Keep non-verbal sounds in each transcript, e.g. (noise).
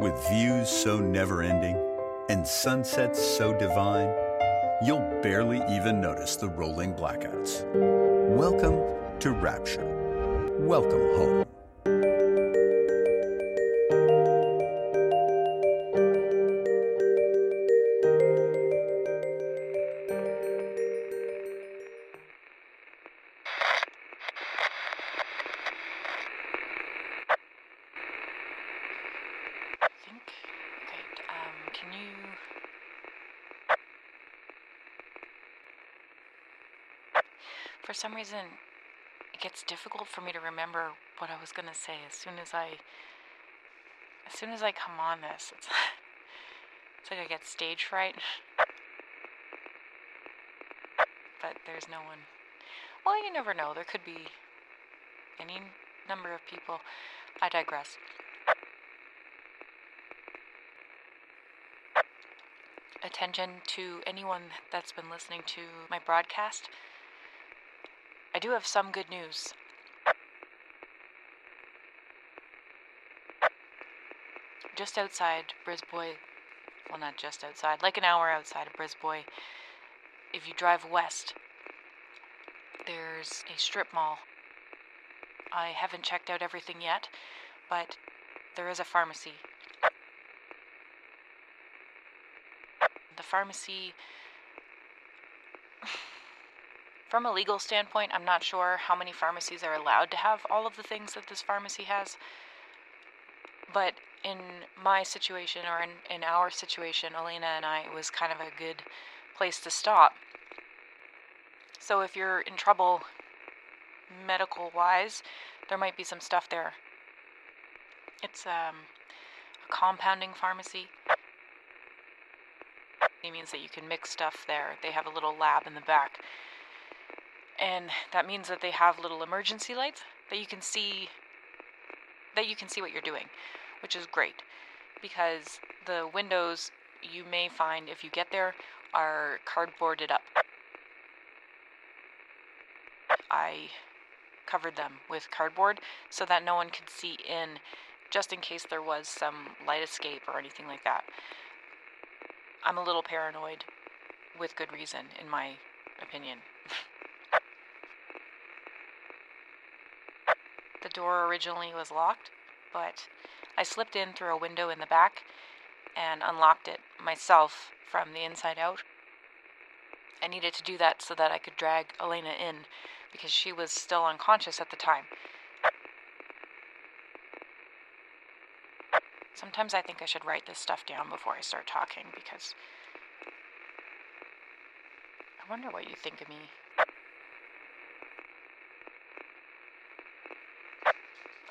With views so never ending and sunsets so divine, you'll barely even notice the rolling blackouts. Welcome to Rapture. Welcome home. Remember what I was gonna say as soon as I. As soon as I come on this, it's. (laughs) It's like I get stage fright. But there's no one. Well, you never know. There could be any number of people. I digress. attention to anyone that's been listening to my broadcast. I do have some good news. Just outside Brisbois, well, not just outside, like an hour outside of Brisbois, if you drive west, there's a strip mall. I haven't checked out everything yet, but there is a pharmacy. The pharmacy (sighs) from a legal standpoint i'm not sure how many pharmacies are allowed to have all of the things that this pharmacy has but in my situation or in, in our situation elena and i it was kind of a good place to stop so if you're in trouble medical wise there might be some stuff there it's um, a compounding pharmacy it means that you can mix stuff there. They have a little lab in the back. And that means that they have little emergency lights that you can see that you can see what you're doing, which is great because the windows you may find if you get there are cardboarded up. I covered them with cardboard so that no one could see in just in case there was some light escape or anything like that. I'm a little paranoid, with good reason, in my opinion. (laughs) the door originally was locked, but I slipped in through a window in the back and unlocked it myself from the inside out. I needed to do that so that I could drag Elena in because she was still unconscious at the time. Sometimes I think I should write this stuff down before I start talking because I wonder what you think of me.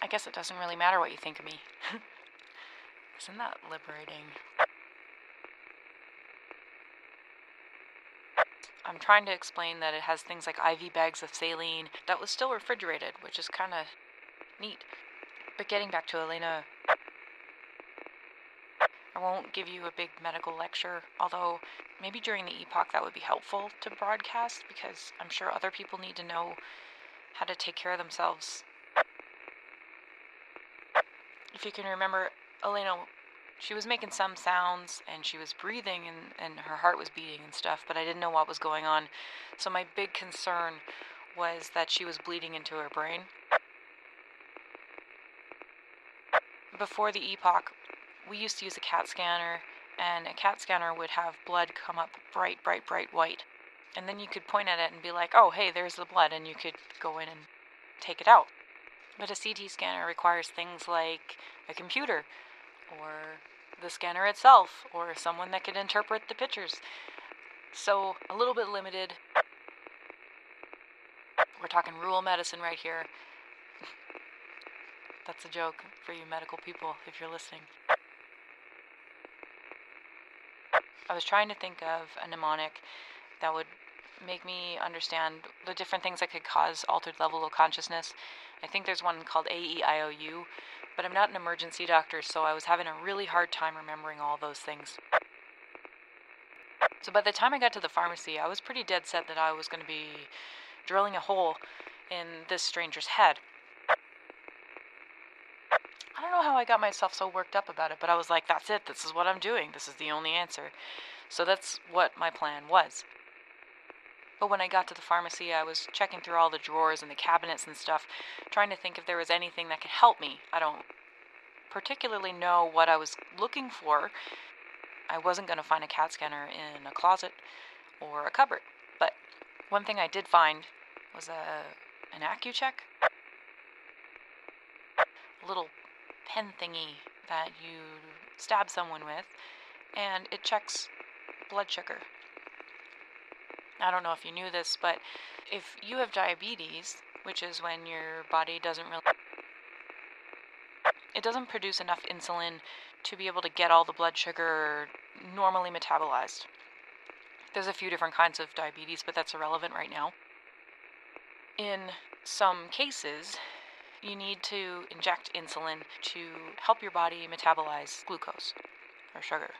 I guess it doesn't really matter what you think of me. (laughs) Isn't that liberating? I'm trying to explain that it has things like IV bags of saline that was still refrigerated, which is kind of neat. But getting back to Elena, I won't give you a big medical lecture, although maybe during the epoch that would be helpful to broadcast because I'm sure other people need to know how to take care of themselves. If you can remember, Elena, she was making some sounds and she was breathing and, and her heart was beating and stuff, but I didn't know what was going on. So my big concern was that she was bleeding into her brain. Before the epoch, we used to use a CAT scanner, and a CAT scanner would have blood come up bright, bright, bright white. And then you could point at it and be like, oh, hey, there's the blood, and you could go in and take it out. But a CT scanner requires things like a computer, or the scanner itself, or someone that could interpret the pictures. So, a little bit limited. We're talking rural medicine right here. (laughs) That's a joke for you medical people if you're listening. I was trying to think of a mnemonic that would make me understand the different things that could cause altered level of consciousness. I think there's one called AEIOU, but I'm not an emergency doctor, so I was having a really hard time remembering all those things. So by the time I got to the pharmacy, I was pretty dead set that I was going to be drilling a hole in this stranger's head. I don't know how I got myself so worked up about it, but I was like, that's it. This is what I'm doing. This is the only answer. So that's what my plan was. But when I got to the pharmacy, I was checking through all the drawers and the cabinets and stuff, trying to think if there was anything that could help me. I don't particularly know what I was looking for. I wasn't going to find a CAT scanner in a closet or a cupboard. But one thing I did find was a an Accu-Chek. A little pen thingy that you stab someone with, and it checks blood sugar. I don't know if you knew this, but if you have diabetes, which is when your body doesn't really it doesn't produce enough insulin to be able to get all the blood sugar normally metabolized. There's a few different kinds of diabetes, but that's irrelevant right now. In some cases, you need to inject insulin to help your body metabolize glucose or sugar.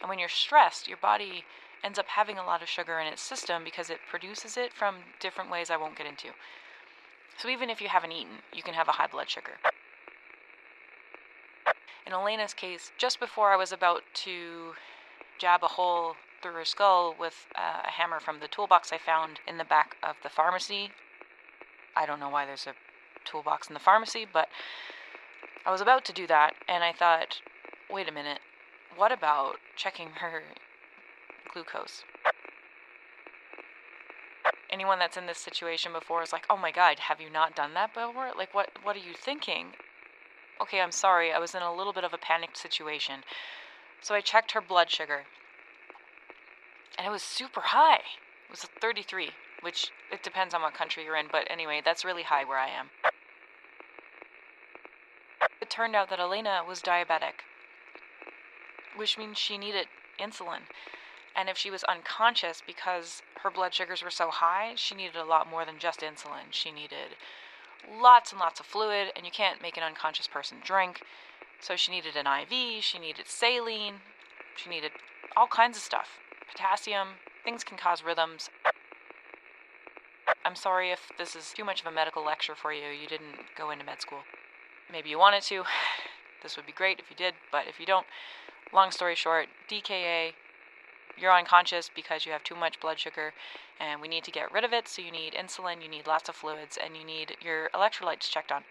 And when you're stressed, your body ends up having a lot of sugar in its system because it produces it from different ways I won't get into. So even if you haven't eaten, you can have a high blood sugar. In Elena's case, just before I was about to jab a hole through her skull with uh, a hammer from the toolbox I found in the back of the pharmacy, I don't know why there's a toolbox in the pharmacy, but I was about to do that, and I thought, wait a minute, what about checking her glucose? Anyone that's in this situation before is like, oh my god, have you not done that before? Like, what, what are you thinking? Okay, I'm sorry, I was in a little bit of a panicked situation. So I checked her blood sugar. And it was super high. It was 33, which it depends on what country you're in, but anyway, that's really high where I am. It turned out that Elena was diabetic, which means she needed insulin. And if she was unconscious because her blood sugars were so high, she needed a lot more than just insulin. She needed lots and lots of fluid, and you can't make an unconscious person drink. So she needed an IV, she needed saline, she needed all kinds of stuff. Potassium, things can cause rhythms. I'm sorry if this is too much of a medical lecture for you. You didn't go into med school. Maybe you wanted to. (sighs) This would be great if you did, but if you don't, long story short, DKA, you're unconscious because you have too much blood sugar and we need to get rid of it. So you need insulin, you need lots of fluids, and you need your electrolytes checked on.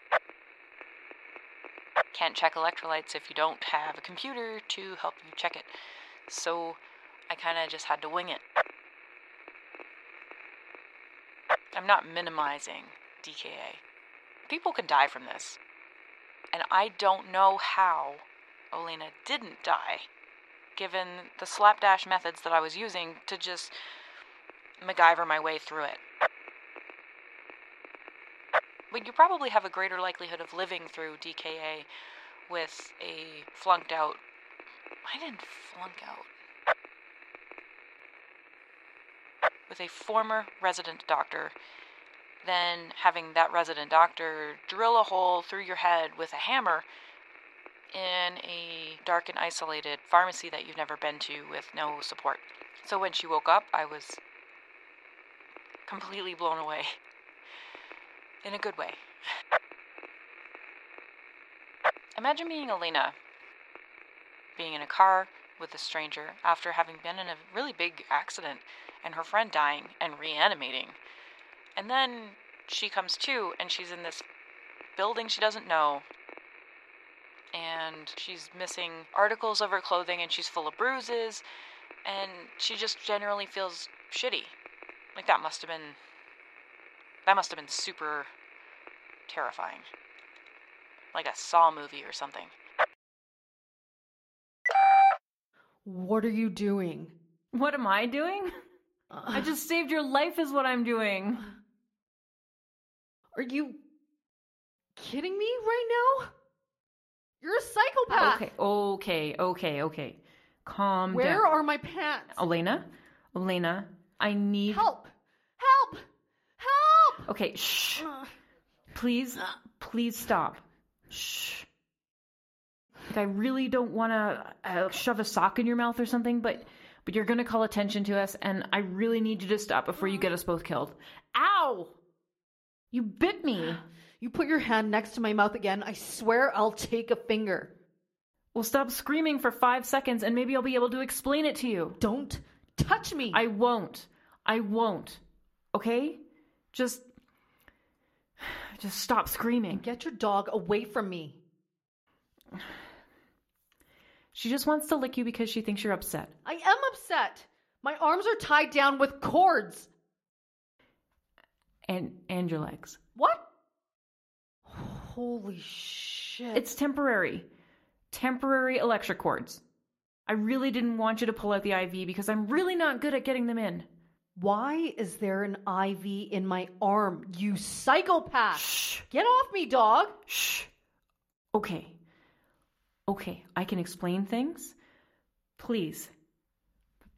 Can't check electrolytes if you don't have a computer to help you check it. So I kind of just had to wing it. I'm not minimizing DKA. People can die from this. And I don't know how Elena didn't die, given the slapdash methods that I was using to just MacGyver my way through it. But you probably have a greater likelihood of living through DKA with a flunked out. I didn't flunk out. With a former resident doctor than having that resident doctor drill a hole through your head with a hammer in a dark and isolated pharmacy that you've never been to with no support. So when she woke up, I was completely blown away. (laughs) In a good way. Imagine being Elena, being in a car with a stranger after having been in a really big accident and her friend dying and reanimating. And then she comes to and she's in this building she doesn't know. And she's missing articles of her clothing and she's full of bruises. And she just generally feels shitty. Like that must have been that must have been super terrifying. Like a Saw movie or something. What are you doing? What am I doing? I just (laughs) saved your life, is what I'm doing. Are you kidding me right now? You're a psychopath. Okay, okay, okay, okay. Calm Where down. Where are my pants? Elena? Elena, I need. Help! Help! Help! Okay, shh. Uh, Please, please stop. Shh. Like, I really don't want to uh, shove a sock in your mouth or something, but but you're gonna call attention to us, and I really need you to stop before you get us both killed. Ow! You bit me. You put your hand next to my mouth again, I swear I'll take a finger. Well, stop screaming for five seconds and maybe I'll be able to explain it to you. Don't touch me. I won't. I won't. Okay? Just. Just stop screaming. Get your dog away from me. She just wants to lick you because she thinks you're upset. I am upset. My arms are tied down with cords. And and your legs. What? Holy shit. It's temporary. Temporary electric cords. I really didn't want you to pull out the IV because I'm really not good at getting them in. Why is there an IV in my arm, you psychopath? Shh. Get off me, dog. Shh. Okay. Okay, I can explain things. Please.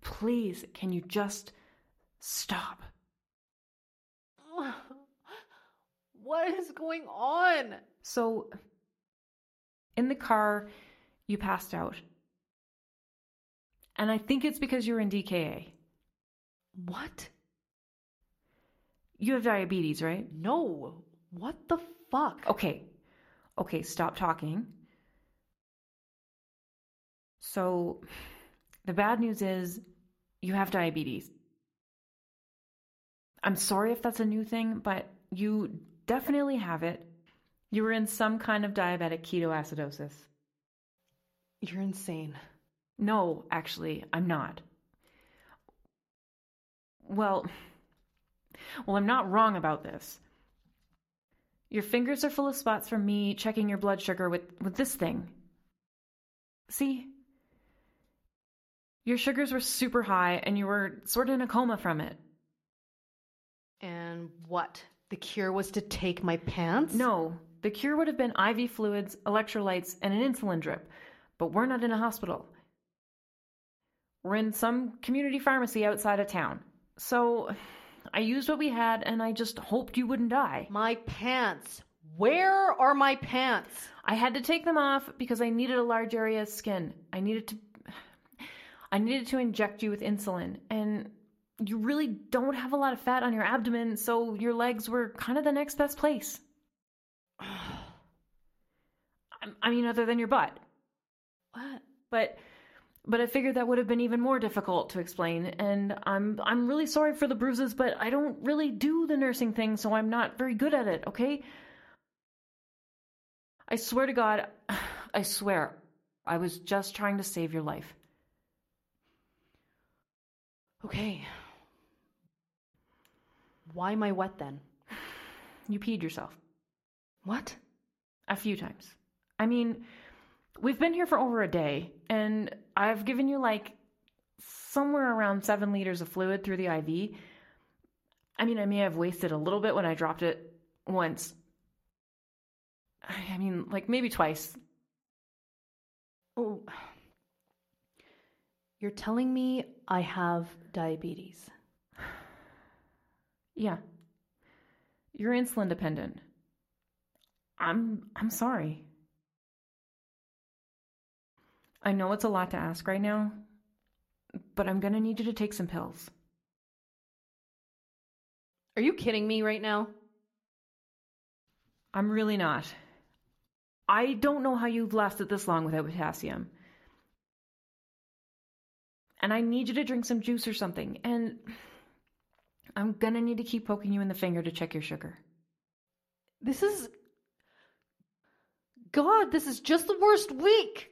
Please, can you just stop? What is going on? So, in the car, you passed out. And I think it's because you're in DKA. What? You have diabetes, right? No. What the fuck? Okay. Okay, stop talking. So, the bad news is you have diabetes. I'm sorry if that's a new thing, but you definitely have it. You were in some kind of diabetic ketoacidosis. You're insane. No, actually, I'm not. Well, well, I'm not wrong about this. Your fingers are full of spots from me checking your blood sugar with, with this thing. See? Your sugars were super high and you were sort of in a coma from it. And what? The cure was to take my pants? No, the cure would have been IV fluids, electrolytes, and an insulin drip. But we're not in a hospital. We're in some community pharmacy outside of town. So I used what we had and I just hoped you wouldn't die. My pants. Where are my pants? I had to take them off because I needed a large area of skin. I needed to (sighs) I needed to inject you with insulin and you really don't have a lot of fat on your abdomen, so your legs were kind of the next best place. (sighs) I mean other than your butt. What? But but I figured that would have been even more difficult to explain and I'm I'm really sorry for the bruises, but I don't really do the nursing thing, so I'm not very good at it, okay? I swear to God, (sighs) I swear, I was just trying to save your life. Okay. Why am I wet then? You peed yourself. What? A few times. I mean, we've been here for over a day, and I've given you like somewhere around seven liters of fluid through the IV. I mean, I may have wasted a little bit when I dropped it once. I mean, like maybe twice. Oh. You're telling me I have diabetes. Yeah. You're insulin dependent. I'm I'm sorry. I know it's a lot to ask right now, but I'm going to need you to take some pills. Are you kidding me right now? I'm really not. I don't know how you've lasted this long without potassium. And I need you to drink some juice or something. And I'm gonna need to keep poking you in the finger to check your sugar. This is. God, this is just the worst week!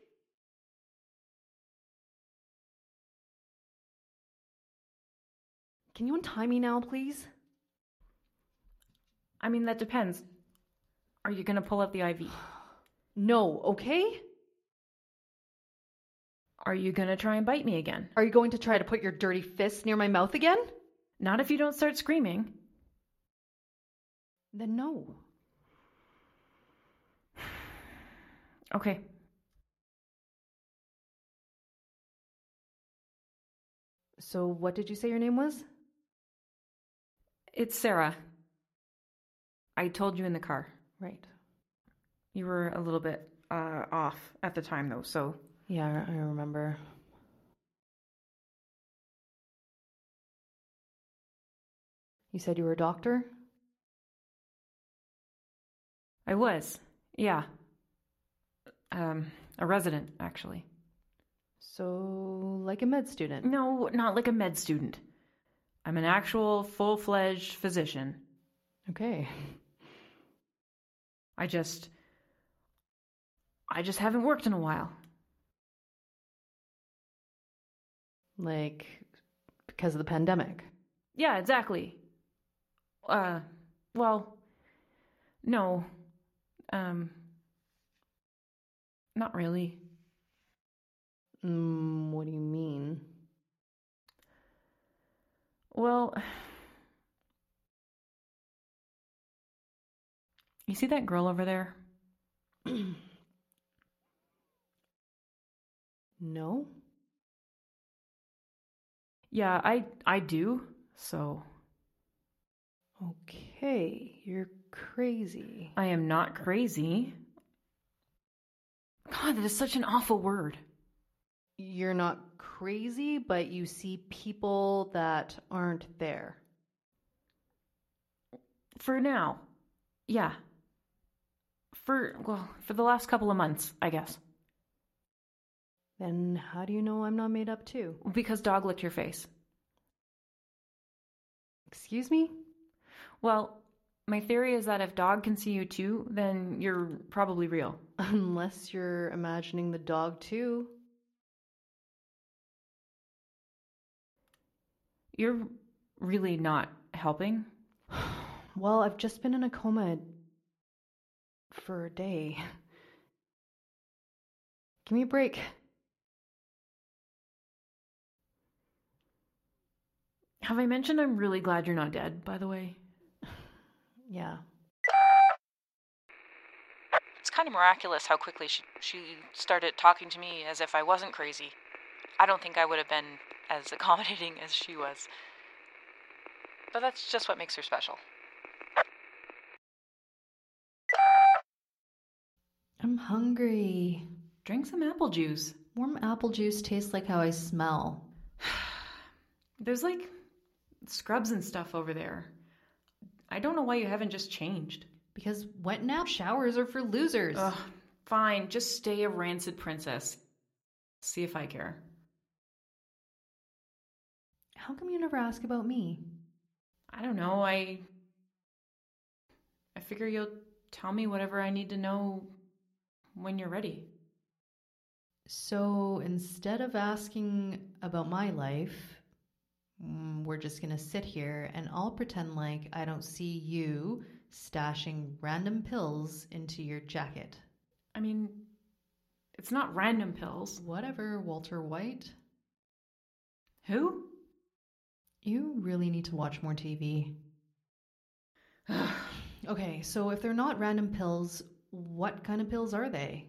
Can you untie me now, please? I mean, that depends. Are you gonna pull out the IV? (sighs) No, okay? Are you gonna try and bite me again? Are you going to try to put your dirty fist near my mouth again? Not if you don't start screaming. Then no. (sighs) Okay. So, what did you say your name was? It's Sarah. I told you in the car. Right. You were a little bit uh, off at the time, though, so. Yeah, I remember. You said you were a doctor? I was, yeah. Um, a resident, actually. So, like a med student. No, not like a med student. I'm an actual full fledged physician. Okay. I just. I just haven't worked in a while. Like, because of the pandemic. Yeah, exactly. Uh, well, no. Um, not really. Mm, what do you mean? Well, (sighs) you see that girl over there? (clears throat) no? Yeah, I I do. So, Okay, you're crazy. I am not crazy. God, that is such an awful word. You're not crazy, but you see people that aren't there. For now. Yeah. For well, for the last couple of months, I guess. Then how do you know I'm not made up too? Because dog licked your face. Excuse me? Well, my theory is that if dog can see you too, then you're probably real. (laughs) Unless you're imagining the dog too. You're really not helping. (sighs) Well, I've just been in a coma for a day. (laughs) Give me a break. Have I mentioned I'm really glad you're not dead, by the way? Yeah. It's kind of miraculous how quickly she, she started talking to me as if I wasn't crazy. I don't think I would have been as (laughs) accommodating as she was. But that's just what makes her special. I'm hungry. Drink some apple juice. Warm apple juice tastes like how I smell. (sighs) There's like scrubs and stuff over there. I don't know why you haven't just changed. Because wet nap showers are for losers. Ugh, fine, just stay a rancid princess. See if I care. How come you never ask about me? I don't know. I I figure you'll tell me whatever I need to know when you're ready. So instead of asking about my life, Mm, we're just going to sit here and I'll pretend like I don't see you stashing random pills into your jacket. I mean, it's not random pills. Whatever, Walter White. Who? You really need to watch more TV. (sighs) Okay, so if they're not random pills, what kind of pills are they?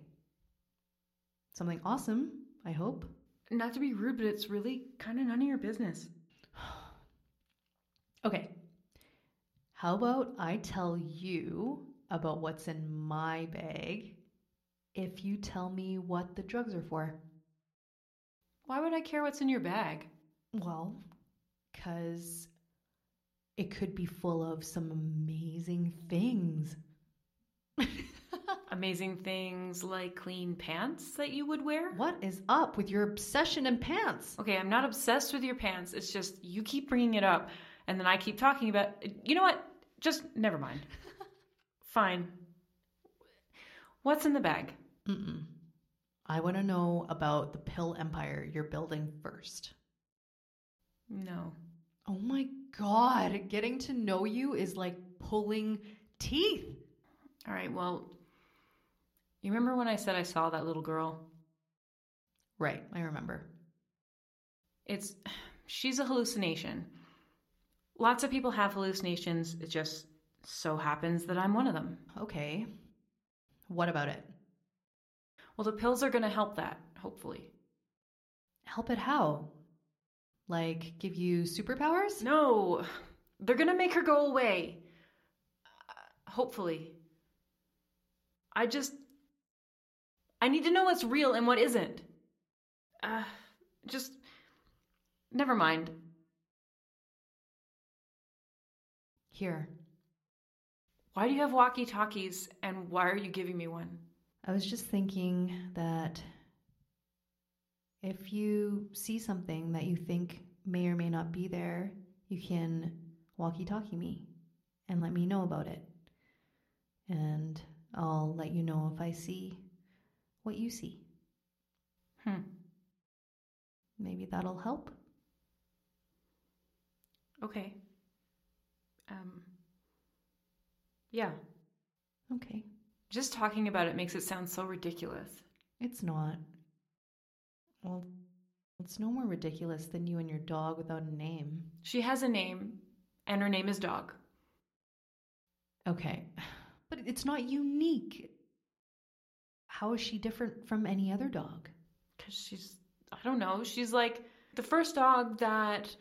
Something awesome, I hope. Not to be rude, but it's really kind of none of your business. Okay. How about I tell you about what's in my bag if you tell me what the drugs are for? Why would I care what's in your bag? Well, because it could be full of some amazing things. (laughs) Amazing things like clean pants that you would wear? What is up with your obsession in pants? Okay, I'm not obsessed with your pants. It's just you keep bringing it up, and then I keep talking about. You know what? Just never mind. (laughs) Fine. What's in the bag? Mm-mm. I want to know about the pill empire you're building first. No. Oh my god, getting to know you is like pulling teeth. All right, well, you remember when I said I saw that little girl? Right, I remember. It's. (sighs) She's a hallucination. Lots of people have hallucinations. It just so happens that I'm one of them. Okay. What about it? Well, the pills are going to help that, hopefully. Help it how? Like give you superpowers? No, they're going to make her go away. Uh, hopefully. I just. I need to know what's real and what isn't. Uh, just. Never mind. Here. Why do you have walkie talkies and why are you giving me one? I was just thinking that if you see something that you think may or may not be there, you can walkie talkie me and let me know about it. And I'll let you know if I see what you see. Hmm. Maybe that'll help. Okay. Um, yeah. Okay. Just talking about it makes it sound so ridiculous. It's not. Well, it's no more ridiculous than you and your dog without a name. She has a name, and her name is Dog. Okay. But it's not unique. How is she different from any other dog? Because she's, I don't know, she's like the first dog that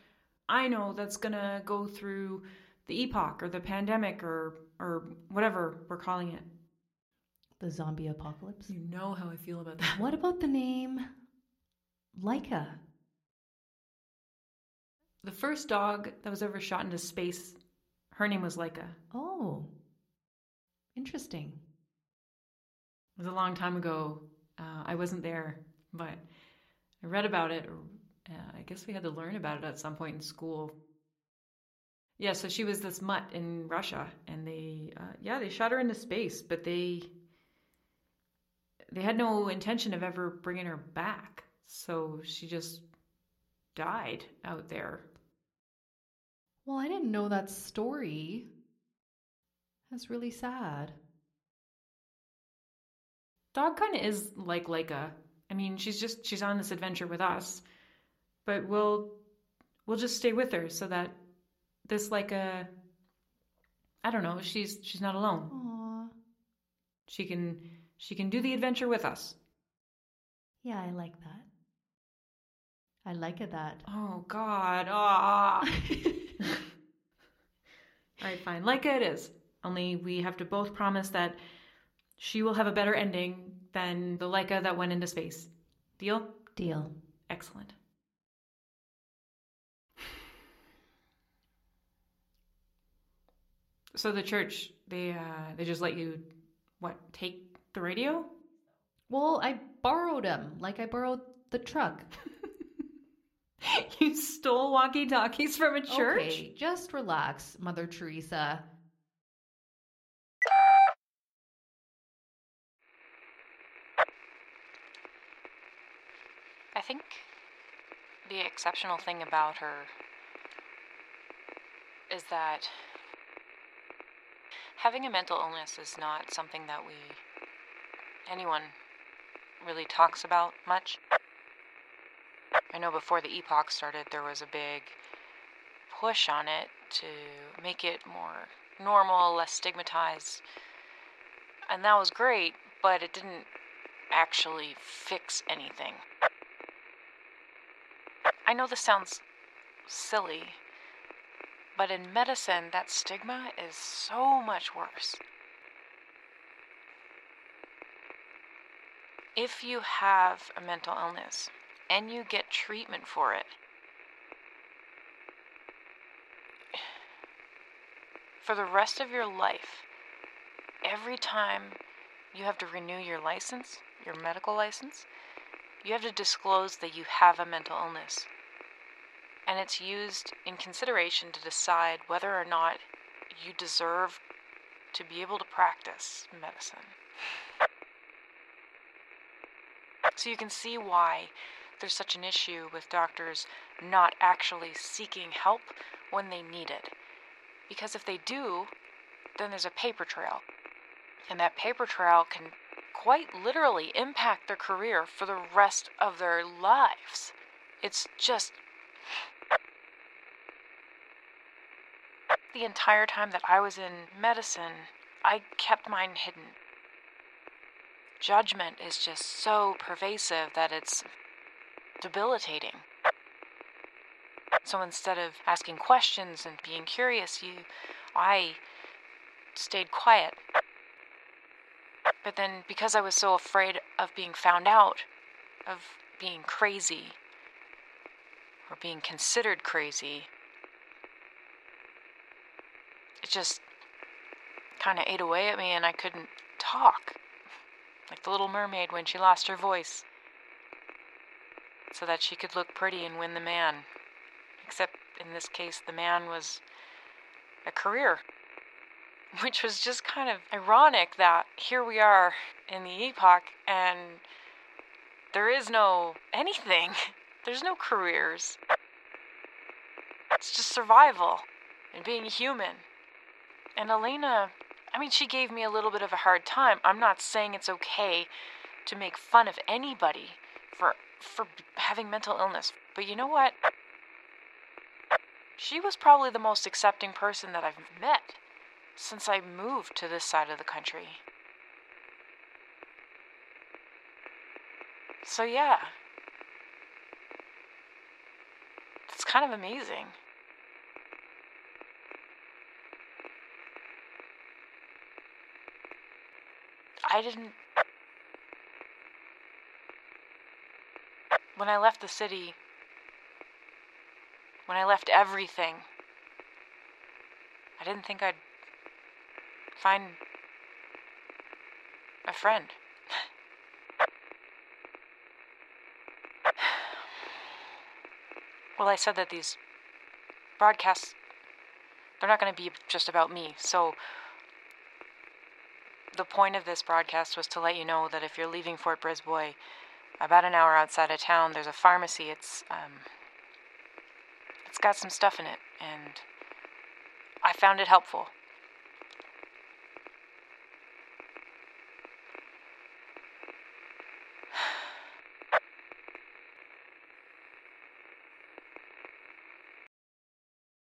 I know that's gonna go through the epoch or the pandemic or, or whatever we're calling it. The zombie apocalypse? You know how I feel about that. What about the name Laika? The first dog that was ever shot into space, her name was Laika. Oh, interesting. It was a long time ago. Uh, I wasn't there, but I read about it. Uh, I guess we had to learn about it at some point in school. Yeah, so she was this mutt in Russia, and they, uh, yeah, they shot her into space, but they, they had no intention of ever bringing her back. So she just died out there. Well, I didn't know that story. That's really sad. Dog kind of is like Laika. I mean, she's just she's on this adventure with us, but we'll we'll just stay with her so that this like a I don't know, she's she's not alone. Aw. She can she can do the adventure with us. Yeah, I like that. I like it that. Oh God! Ah. (laughs) All right, fine. Laika it is. Only we have to both promise that she will have a better ending than the Laika that went into space. Deal? Deal. Excellent. So the church, they uh, they just let you what take the radio? Well, I borrowed them, like I borrowed the truck. (laughs) you stole walkie talkies from a church? Okay, just relax, Mother Teresa. I think the exceptional thing about her is that having a mental illness is not something that we, anyone, really talks about much. I know before the epoch started, there was a big push on it to make it more normal, less stigmatized. And that was great, but it didn't actually fix anything. I know this sounds silly, but in medicine, that stigma is so much worse. If you have a mental illness and you get treatment for it, for the rest of your life, every time you have to renew your license, your medical license, you have to disclose that you have a mental illness. And it's used in consideration to decide whether or not you deserve to be able to practice medicine. So you can see why there's such an issue with doctors not actually seeking help when they need it. Because if they do, then there's a paper trail. And that paper trail can quite literally impact their career for the rest of their lives. It's just. The entire time that I was in medicine, I kept mine hidden. Judgment is just so pervasive that it's debilitating. So instead of asking questions and being curious, you I stayed quiet. But then because I was so afraid of being found out, of being crazy or being considered crazy, it just kind of ate away at me and I couldn't talk. Like the little mermaid when she lost her voice. So that she could look pretty and win the man. Except in this case, the man was a career. (laughs) Which was just kind of ironic that here we are in the epoch and there is no anything. (laughs) There's no careers. It's just survival and being human. And Elena, I mean, she gave me a little bit of a hard time. I'm not saying it's okay to make fun of anybody for for having mental illness. But you know what? She was probably the most accepting person that I've met since I moved to this side of the country. So, yeah. It's kind of amazing. I didn't. When I left the city, when I left everything, I didn't think I'd find a friend. (sighs) well, I said that these broadcasts, they're not going to be just about me. So, the point of this broadcast was to let you know that if you're leaving Fort Brisbois, about an hour outside of town, there's a pharmacy. It's um, it's got some stuff in it, and I found it helpful.